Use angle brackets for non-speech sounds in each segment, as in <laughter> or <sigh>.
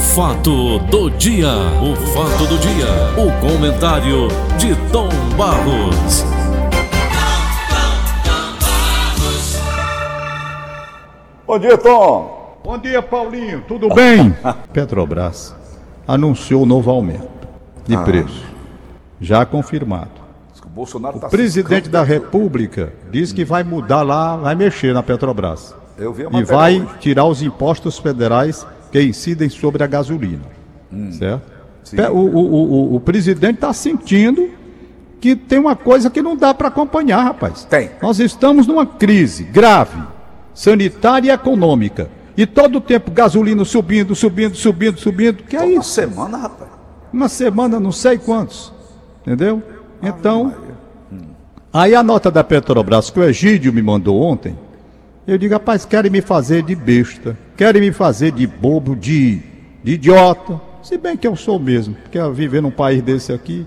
fato do dia, o fato do dia, o comentário de Tom Barros. Bom dia, Tom. Bom dia, Paulinho. Tudo bem? <laughs> Petrobras anunciou novo aumento de Ah. preço, já confirmado. O Bolsonaro O tá presidente da República diz que vai mudar lá, vai mexer na Petrobras. Eu vi a E vai hoje. tirar os impostos federais que incidem sobre a gasolina. Certo? Hum. Pe- O, o, o, o presidente está sentindo que tem uma coisa que não dá para acompanhar, rapaz. Tem. Nós estamos numa crise grave, sanitária e econômica. E todo o tempo gasolina subindo, subindo, subindo, subindo. Que é Uma isso? semana, rapaz. Uma semana, não sei quantos. Entendeu? Então, aí a nota da Petrobras que o Egídio me mandou ontem, eu digo, rapaz, querem me fazer de besta, querem me fazer de bobo, de, de idiota. Se bem que eu sou mesmo, porque viver num país desse aqui,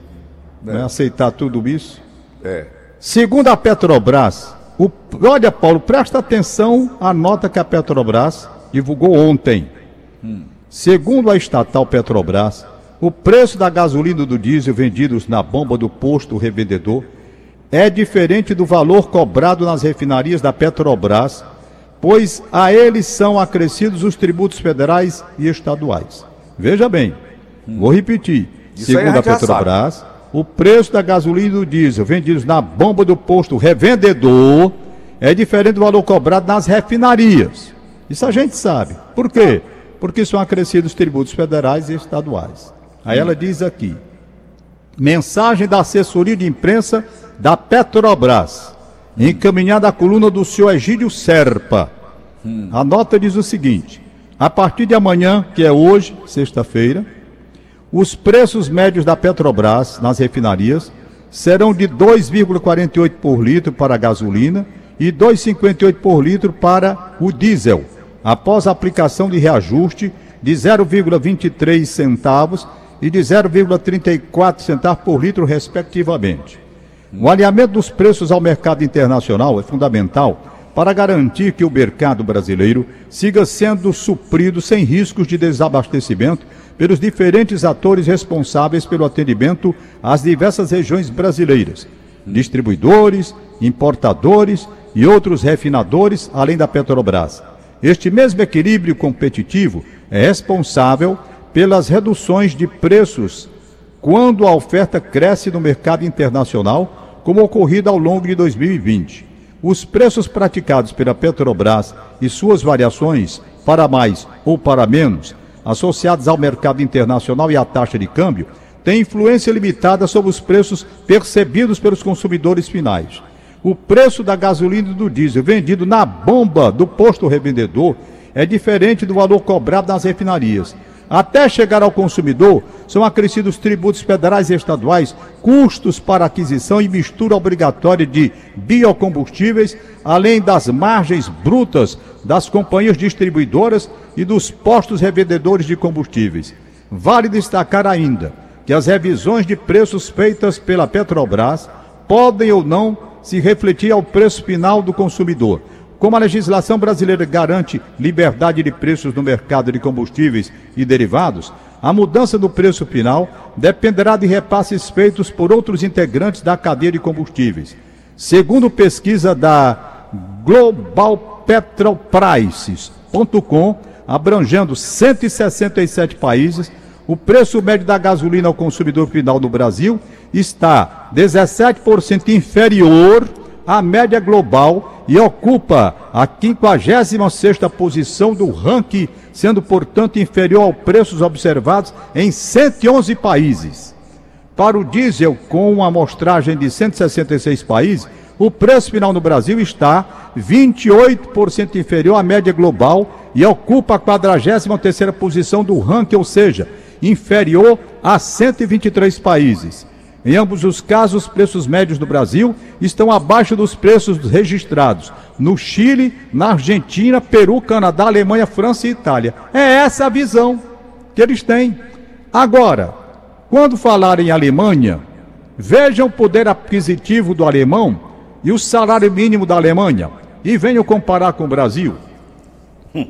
né, aceitar tudo isso. É. Segundo a Petrobras, o, olha, Paulo, presta atenção à nota que a Petrobras divulgou ontem. Segundo a estatal Petrobras, o preço da gasolina e do diesel vendidos na bomba do posto revendedor é diferente do valor cobrado nas refinarias da Petrobras, pois a eles são acrescidos os tributos federais e estaduais. Veja bem, vou repetir. Isso a Segundo a já Petrobras, o preço da gasolina e do diesel vendidos na bomba do posto revendedor é diferente do valor cobrado nas refinarias. Isso a gente sabe. Por quê? Porque são acrescidos tributos federais e estaduais. Aí ela diz aqui: mensagem da assessoria de imprensa da Petrobras, encaminhada à coluna do senhor Egídio Serpa. A nota diz o seguinte: a partir de amanhã, que é hoje, sexta-feira, os preços médios da Petrobras nas refinarias serão de 2,48 por litro para a gasolina e 2,58 por litro para o diesel, após a aplicação de reajuste de 0,23 centavos e de 0,34 centavos por litro, respectivamente. O alinhamento dos preços ao mercado internacional é fundamental para garantir que o mercado brasileiro siga sendo suprido sem riscos de desabastecimento pelos diferentes atores responsáveis pelo atendimento às diversas regiões brasileiras, distribuidores, importadores e outros refinadores, além da Petrobras. Este mesmo equilíbrio competitivo é responsável pelas reduções de preços quando a oferta cresce no mercado internacional, como ocorrido ao longo de 2020. Os preços praticados pela Petrobras e suas variações, para mais ou para menos, associados ao mercado internacional e à taxa de câmbio, têm influência limitada sobre os preços percebidos pelos consumidores finais. O preço da gasolina e do diesel vendido na bomba do posto revendedor é diferente do valor cobrado nas refinarias. Até chegar ao consumidor, são acrescidos tributos federais e estaduais, custos para aquisição e mistura obrigatória de biocombustíveis, além das margens brutas das companhias distribuidoras e dos postos revendedores de combustíveis. Vale destacar ainda que as revisões de preços feitas pela Petrobras podem ou não se refletir ao preço final do consumidor. Como a legislação brasileira garante liberdade de preços no mercado de combustíveis e derivados, a mudança do preço final dependerá de repasses feitos por outros integrantes da cadeia de combustíveis. Segundo pesquisa da globalpetroprices.com, abrangendo 167 países, o preço médio da gasolina ao consumidor final no Brasil está 17% inferior à média global e ocupa a 56ª posição do ranking, sendo, portanto, inferior aos preços observados em 111 países. Para o diesel, com uma amostragem de 166 países, o preço final no Brasil está 28% inferior à média global e ocupa a 43ª posição do ranking, ou seja, inferior a 123 países. Em ambos os casos, os preços médios do Brasil estão abaixo dos preços registrados no Chile, na Argentina, Peru, Canadá, Alemanha, França e Itália. É essa a visão que eles têm. Agora, quando falarem em Alemanha, vejam o poder aquisitivo do alemão e o salário mínimo da Alemanha e venham comparar com o Brasil.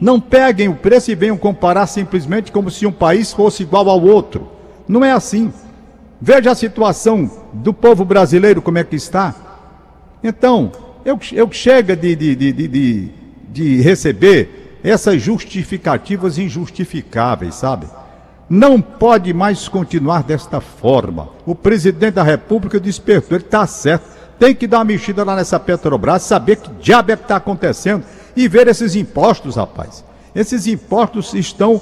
Não peguem o preço e venham comparar simplesmente como se um país fosse igual ao outro. Não é assim. Veja a situação do povo brasileiro como é que está. Então, eu, eu chega de, de, de, de, de receber essas justificativas injustificáveis, sabe? Não pode mais continuar desta forma. O presidente da República despertou, ele está certo. Tem que dar uma mexida lá nessa Petrobras, saber que diabo é que está acontecendo e ver esses impostos, rapaz. Esses impostos estão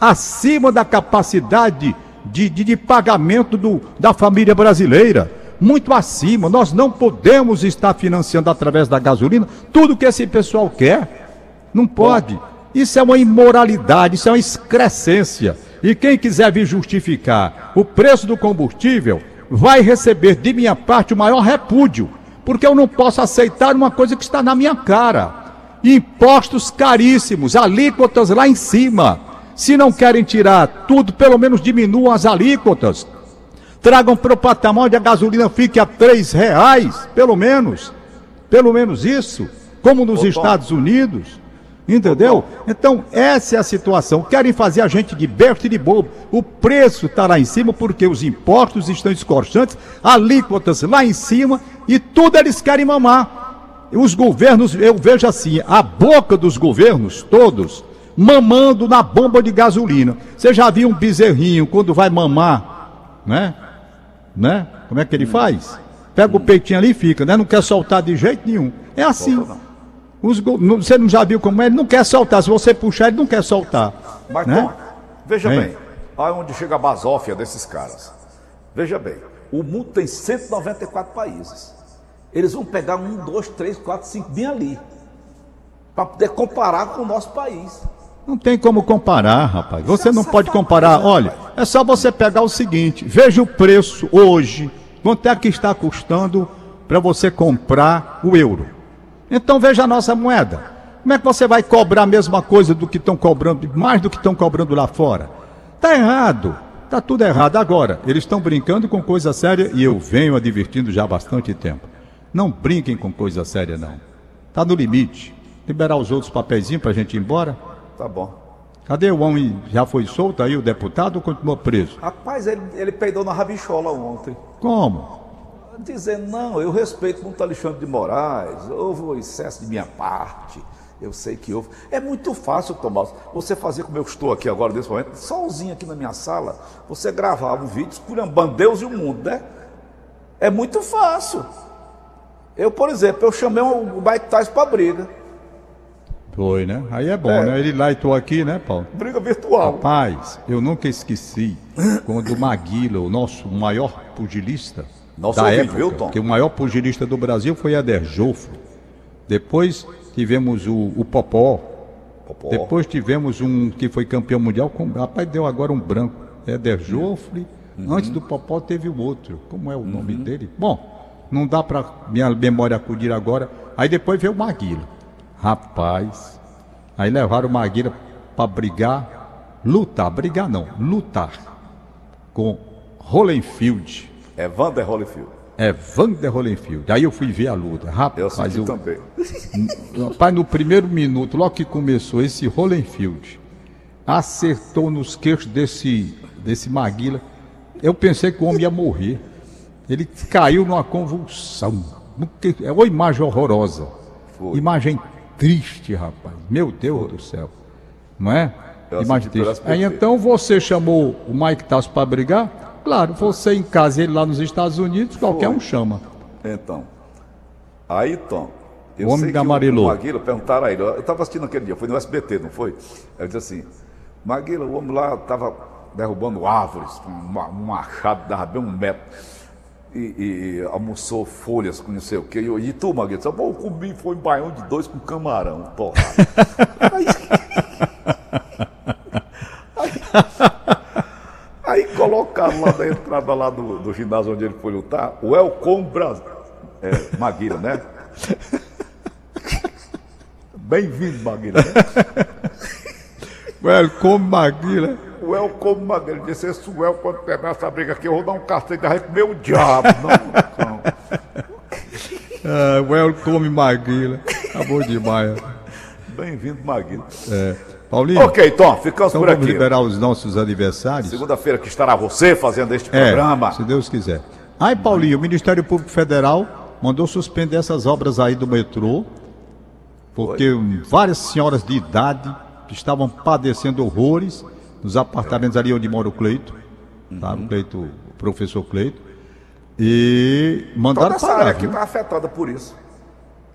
acima da capacidade de, de, de pagamento do, da família brasileira. Muito acima. Nós não podemos estar financiando através da gasolina tudo que esse pessoal quer. Não pode. Isso é uma imoralidade, isso é uma excrescência. E quem quiser vir justificar o preço do combustível, vai receber de minha parte o maior repúdio, porque eu não posso aceitar uma coisa que está na minha cara. Impostos caríssimos, alíquotas lá em cima. Se não querem tirar tudo, pelo menos diminuam as alíquotas. Tragam para o patamar onde a gasolina fique a três reais, pelo menos. Pelo menos isso, como nos Estados Unidos. Entendeu? Então, essa é a situação. Querem fazer a gente de besta e de bobo. O preço está lá em cima porque os impostos estão escorchantes, alíquotas lá em cima e tudo eles querem mamar. Os governos, eu vejo assim, a boca dos governos, todos, mamando na bomba de gasolina. Você já viu um bezerrinho quando vai mamar, né? Né? Como é que ele faz? Pega o peitinho ali e fica, né? Não quer soltar de jeito nenhum. É assim. Os, você não já viu como é? Ele não quer soltar. Se você puxar, ele não quer soltar. Mas, né? Tom, veja bem, olha onde chega a basófia desses caras. Veja bem, o mundo tem 194 países. Eles vão pegar um, dois, três, quatro, cinco, bem ali. Para poder comparar com o nosso país. Não tem como comparar, rapaz. Você não pode comparar. Olha, é só você pegar o seguinte: veja o preço hoje. Quanto é que está custando para você comprar o euro? Então veja a nossa moeda. Como é que você vai cobrar a mesma coisa do que estão cobrando, mais do que estão cobrando lá fora? Tá errado. Tá tudo errado. Agora, eles estão brincando com coisa séria e eu venho advertindo já há bastante tempo. Não brinquem com coisa séria, não. Tá no limite. Liberar os outros papeizinhos para a gente ir embora? Tá bom. Cadê o homem? Já foi solto aí, o deputado, ou continuou preso? Rapaz, ele, ele peidou na rabichola ontem. Como? dizendo, não, eu respeito muito Alexandre de Moraes, houve um excesso de minha parte, eu sei que houve. É muito fácil, Tomás, você fazer como eu estou aqui agora, nesse momento, sozinho aqui na minha sala, você gravava um vídeo esculhambando Deus e o mundo, né? É muito fácil. Eu, por exemplo, eu chamei o Mike Tyson para briga. Foi, né? Aí é bom, é. né? Ele lá e tô aqui, né, Paulo? Briga virtual. Rapaz, eu nunca esqueci quando o Maguila, o nosso maior pugilista, nossa, da época, viu, Tom? que o maior pugilista do Brasil foi Ader Jofo. Depois tivemos o, o Popó. Popó. Depois tivemos um que foi campeão mundial. Com, rapaz, deu agora um branco. Éder Jofre. Uhum. Antes do Popó teve o outro. Como é o uhum. nome dele? Bom, não dá para minha memória acudir agora. Aí depois veio o Maguila. Rapaz. Aí levaram o Maguila para brigar. Lutar. Brigar não. Lutar. Com Holenfield. É Vander Holyfield. É Vander Holyfield. Aí eu fui ver a luta. Rapaz, eu, eu também. <laughs> Rapaz, no primeiro minuto, logo que começou, esse Holyfield acertou nos queixos desse, desse Maguila. Eu pensei que o homem ia morrer. Ele caiu numa convulsão. É uma imagem horrorosa. Foi. Imagem triste, rapaz. Meu Deus Foi. do céu. Não é? Eu imagem triste. Aí então você chamou o Mike Tasso para brigar? Claro, você em casa, ele lá nos Estados Unidos, qualquer Foi. um chama. Então, aí, Tom, eu o homem da Marilô. O Maguila, perguntaram a ele, eu estava assistindo aquele dia, foi no SBT, não foi? Ele disse assim, Maguila, o homem lá estava derrubando árvores, um machado dava bem um metro. E, e, almoçou folhas com não sei o quê. E, e tu, Maguila, disse, eu comi, foi um baião de dois com camarão torrado. <laughs> aí, colocaram lá na entrada lá do, do ginásio onde ele foi lutar, o Elcom Brasil. É, Maguila, né? Bem-vindo, Maguila. Né? <laughs> Welcome, Maguila. O Elcom Maguila disse: Esse El, quando terminar essa briga aqui, eu vou dar um cacete da gente, meu diabo. Não, não. <laughs> uh, welcome, Maguila. Acabou demais. Bem-vindo, Maguila. É. Paulinho, Ok, Tom, ficamos então por vamos aqui. liberar os nossos aniversários. Segunda-feira que estará você fazendo este É, programa. se Deus quiser. Aí, Paulinho, o Ministério Público Federal mandou suspender essas obras aí do metrô, porque várias senhoras de idade estavam padecendo horrores nos apartamentos ali onde mora o Cleito, tá? Uhum. o Cleito, o professor Cleito, e Toda mandaram essa parar. área aqui está afetada por isso.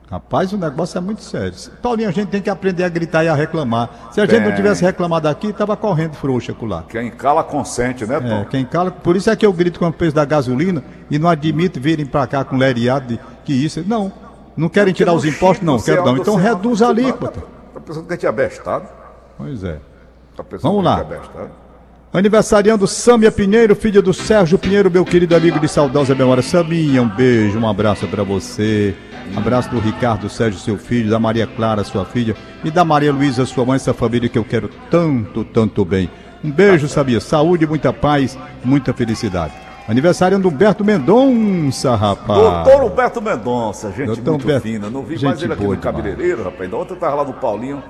Rapaz, o negócio é muito sério. Paulinho, a gente tem que aprender a gritar e a reclamar. Se a gente não tivesse reclamado aqui, tava correndo frouxa lá. Quem cala consente, né, Tom? É, quem cala, por isso é que eu grito com o preço da gasolina e não admito virem para cá com leriado de que isso. Não, não querem tirar os impostos, não, quero não. anda, Então você reduz a alíquota. Tá pensando que a gente é bestado? Pois é. Tá Vamos lá. Aniversariando Sâmia Pinheiro, filha do Sérgio Pinheiro, meu querido amigo de saudosa memória. Saminha, um beijo, um abraço para você. Abraço do Ricardo Sérgio, seu filho, da Maria Clara, sua filha, e da Maria Luísa, sua mãe, essa família que eu quero tanto, tanto bem. Um beijo, sabia? Saúde, muita paz, muita felicidade. Aniversariando Humberto Mendonça, rapaz. Doutor Humberto Mendonça, gente Doutor muito Humberto, fina. Não vi mais ele aqui boa no cabeleireiro, rapaz. Da ontem eu tava lá no Paulinho.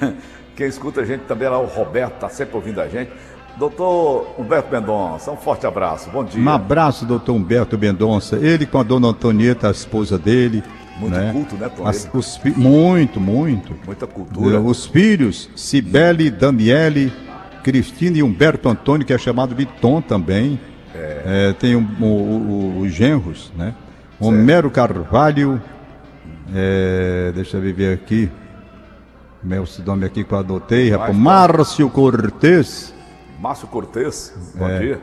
<laughs> Quem escuta a gente também é lá, o Roberto, tá sempre ouvindo a gente. Doutor Humberto Mendonça, um forte abraço. Bom dia. Um abraço, doutor Humberto Mendonça. Ele com a dona Antonieta, a esposa dele. Muito né? culto, né, Tom? As- os muito, muito. Muita cultura. Os filhos, Cibele, Daniele, Cristina e Humberto Antônio, que é chamado de Tom também. É, tem o- o- o- os genros, né? Homero Carvalho, é, deixa eu ver aqui. Meu nome aqui que eu adotei, rapaz. Márcio Cortez. Márcio Cortez, bom É. dia.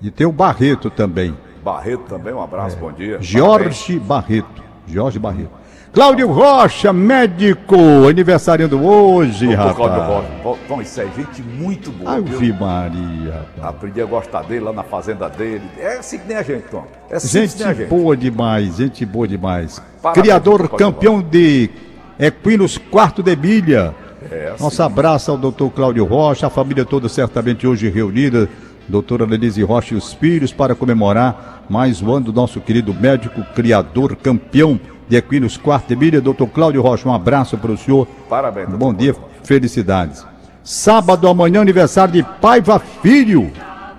E tem o Barreto também. Barreto também, um abraço, bom dia. Parabéns. Jorge Barreto. Jorge Barreto. Cláudio Rocha, médico, aniversariando hoje, Doutor rapaz. Cláudio Rocha. Bom, isso é gente muito boa? Ave Maria, rapaz. Aprendi a gostar dele lá na fazenda dele. É assim que nem a gente, Tom. É assim Gente que nem a gente. boa demais, gente boa demais. Parabéns, Criador campeão de equinos quarto de milha. É, assim. Nosso abraço ao doutor Cláudio Rocha, a família toda certamente hoje reunida. Doutora Lenise Rocha e os filhos para comemorar mais um ano do nosso querido médico, criador, campeão de equinos quarto de milha. Doutor Cláudio Rocha, um abraço para o senhor. Parabéns, Bom dia, Rocha. felicidades. Sábado amanhã, aniversário de Paiva Filho.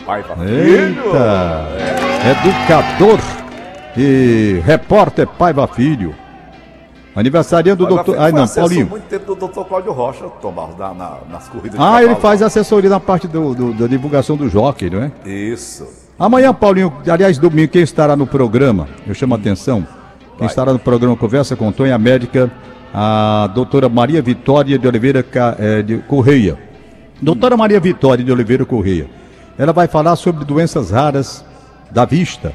Pai pra filho. Eita! Educador e repórter Paiva Filho. Aniversariando do doutor. Ai, não, Paulinho. muito tempo do doutor Cláudio Rocha, Tom Barros, na- na- nas corridas Ah, ele faz assessoria na parte do, do- da divulgação do jockey, não é? Isso. Amanhã, Paulinho, aliás, domingo, quem estará no programa? Eu chamo a atenção. Quem estará no programa Conversa com Tonho, a médica, a doutora Maria Vitória de Oliveira eh, de Correia. Doutora Maria Vitória de Oliveira Correia. Ela vai falar sobre doenças raras da vista.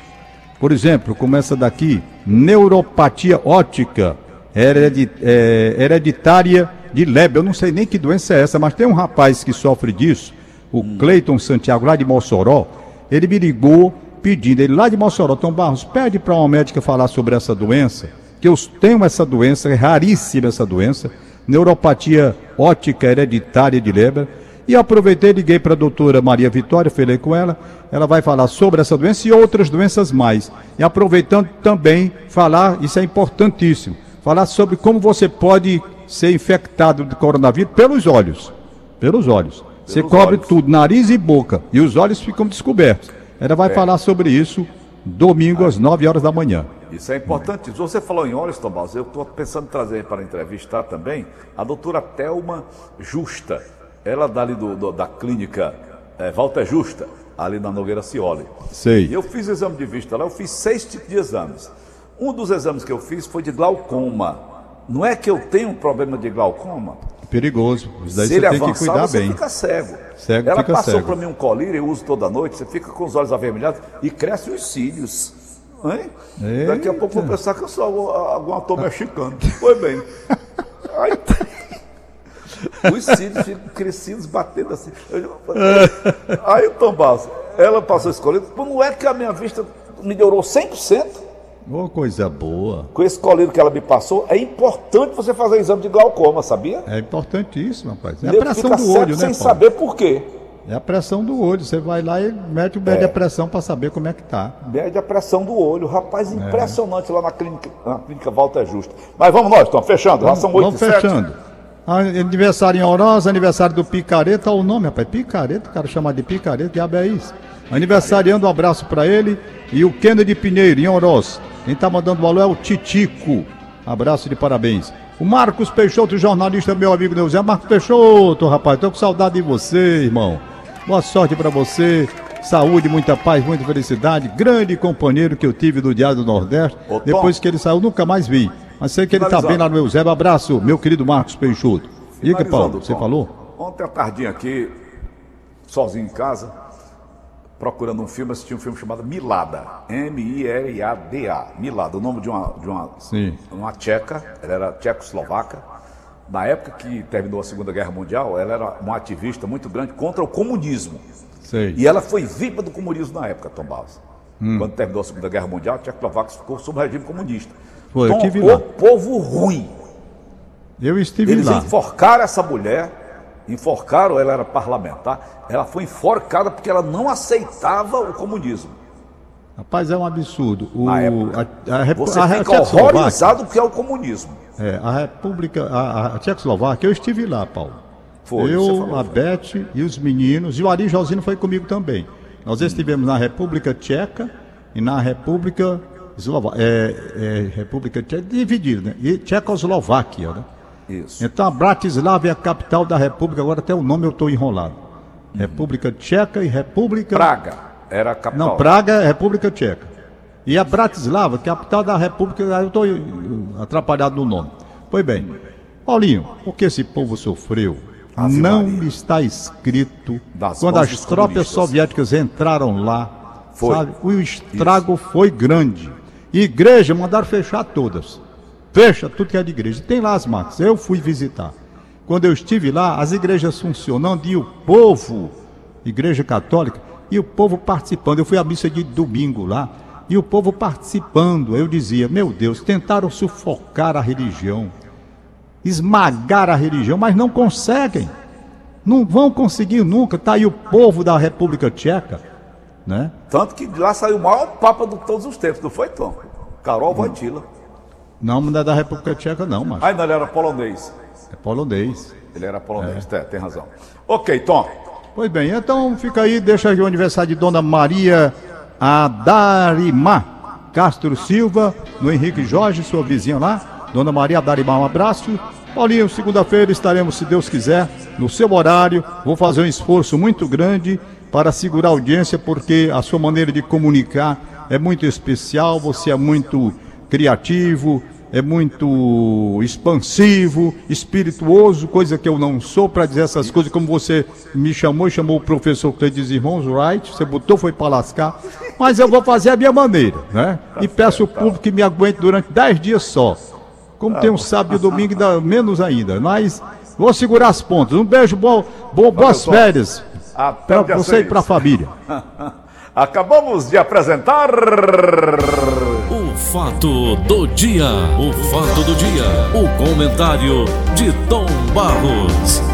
Por exemplo, como essa daqui, neuropatia óptica eh, hereditária de Leber. Eu não sei nem que doença é essa, mas tem um rapaz que sofre disso, o Cleiton Santiago, lá de Mossoró. Ele me ligou pedindo, ele lá de Mossoró, Tom Barros, pede para uma médica falar sobre essa doença, que eu tenho essa doença, é raríssima essa doença, neuropatia óptica hereditária de Leber. E aproveitei liguei para a doutora Maria Vitória, falei com ela. Ela vai falar sobre essa doença e outras doenças mais. E aproveitando também falar, isso é importantíssimo, falar sobre como você pode ser infectado de coronavírus pelos olhos. Pelos olhos. Você cobre olhos. tudo, nariz e boca, e os olhos ficam descobertos. Ela vai falar sobre isso domingo às 9 horas da manhã. Isso é importante. Você falou em olhos, Tom Barros, eu estou pensando em trazer para entrevistar também a doutora Thelma Justa. Ela dali do, do- da clínica Walter Justa, ali na Nogueira Cioli. Sei. E eu fiz exame de vista lá, eu fiz seis tipos de exames. Um dos exames que eu fiz foi de glaucoma. Não é que eu tenho um problema de glaucoma. Perigoso. Isso daí Se ele avançar, cuidar você bem. fica cego. Cego Ela fica passou para mim um colírio, eu uso toda noite, você fica com os olhos avermelhados e cresce os cílios. Hein? Daqui a pouco vou pensar que eu sou algum, ator mexicano. Foi bem. <laughs> Aí, os cílios ficam crescidos, batendo assim. Aí o Tom Barros, ela passou pô, não é que a minha vista melhorou 100%? Ô, coisa boa. Com esse colírio que ela me passou, é importante você fazer exame de glaucoma, sabia? É importantíssimo, rapaz. É a pressão do olho, né, sem Paulo? saber por quê. É a pressão do olho. Você vai lá e mete o mede É. a pressão para saber como é que tá. Mede a pressão do olho. Rapaz, impressionante lá na clínica, na clínica Walter Justo. Mas vamos nós, Tom, fechando. Já são 8 Vamos e 7. fechando. Aniversário em Orosa, aniversário do Picareta, olha o nome, rapaz. Picareta, o cara chama de Picareta, diabo é isso. Aniversariando, um abraço para ele. E o Kennedy Pinheiro, em Oroz. Quem tá mandando o alô é o Titico. Abraço de parabéns. O Marcos Peixoto, jornalista, meu amigo Deus. É Marcos Peixoto, rapaz. Tô com saudade de você, irmão. Boa sorte para você. Saúde, muita paz, muita felicidade. Grande companheiro que eu tive do Diário do Nordeste. Ô. Depois que ele saiu, nunca mais vi. Mas sei que ele tá Finalizando. bem lá no Eusébio. Abraço, meu querido Marcos Peixoto. Diga, Paulo, você falou? Ontem à tardinha aqui, sozinho em casa, procurando um filme, assisti um filme chamado Milada. M-I-L-A-D-A. Milada, o nome de uma, de uma, Sim. uma tcheca, ela era tchecoslovaca. Na época que terminou a Segunda Guerra Mundial, ela era uma ativista muito grande contra o comunismo. Sei. E ela foi vítima do comunismo na época, Tom Barros. Hum. Quando terminou a Segunda Guerra Mundial, a Tchecoslováquia ficou sob o regime comunista. Foi, eu Tom, tive o lá. povo ruim. Eu estive Eles lá. enforcaram essa mulher, enforcaram, ela era parlamentar, ela foi enforcada porque ela não aceitava o comunismo. Rapaz, é um absurdo. O, Na época. a, a, Repu- Você a fica Tchecoslováquia- horrorizado que é o comunismo. É, a República, a, a Tchecoslováquia, eu estive lá, Paulo. Foi, eu, falou, a foi. Beth e os meninos, e o Ari Josino foi comigo também. Nós estivemos na República Tcheca e na República Eslováquia. É, é, República Tcheca, dividido, né? E Tchecoslováquia, né? Isso. Então a Bratislava é a capital da República, agora até o nome eu estou enrolado. República Tcheca e República. Praga era a capital. Não, Praga é República Tcheca. E a Bratislava, capital da República, eu estou atrapalhado no nome. Pois bem, Paulinho, o que esse povo sofreu não Maria. está escrito Das quando as tropas soviéticas entraram lá. Foi. Sabe? O estrago foi grande. Igreja mandaram fechar todas. Fecha tudo que é de igreja. Tem lá as marcas. Eu fui visitar. Quando eu estive lá, as igrejas funcionando e o povo, igreja católica, e o povo participando. Eu fui à missa de domingo lá, e o povo participando. Eu dizia, meu Deus, tentaram sufocar a religião, esmagar a religião, mas não conseguem. Não vão conseguir nunca. Está aí o povo da República Tcheca, né? Tanto que lá saiu o maior papa de todos os tempos, não foi, Tom? Carol Wojtyla. Não, não é da República Tcheca, não, mas Ai, não, ele era polonês. é polonês. Ele era polonês, tem, tem razão. Ok, Tom. Pois bem, então fica aí, deixa aí o aniversário de Dona Maria Adarimá Castro Silva, no Henrique Jorge, sua vizinha lá. Dona Maria Adarimá, um abraço. Paulinho, segunda-feira estaremos, se Deus quiser, no seu horário. Vou fazer um esforço muito grande para segurar a audiência, porque a sua maneira de comunicar é muito especial, você é muito criativo, é muito expansivo, espirituoso, coisa que eu não sou para dizer essas coisas, como você me chamou e chamou o professor Cleides Irmãos Wright, você botou, foi para lascar, mas eu vou fazer a minha maneira, né? E peço ao público que me aguente durante 10 dias só. Como tem um sábado e domingo, dá menos ainda, mas vou segurar as pontas. Um beijo, bom, bom boas férias para o dia você e seis. para a família. <laughs> Acabamos de apresentar. O fato do dia. O fato do dia. O comentário de Tom Barros.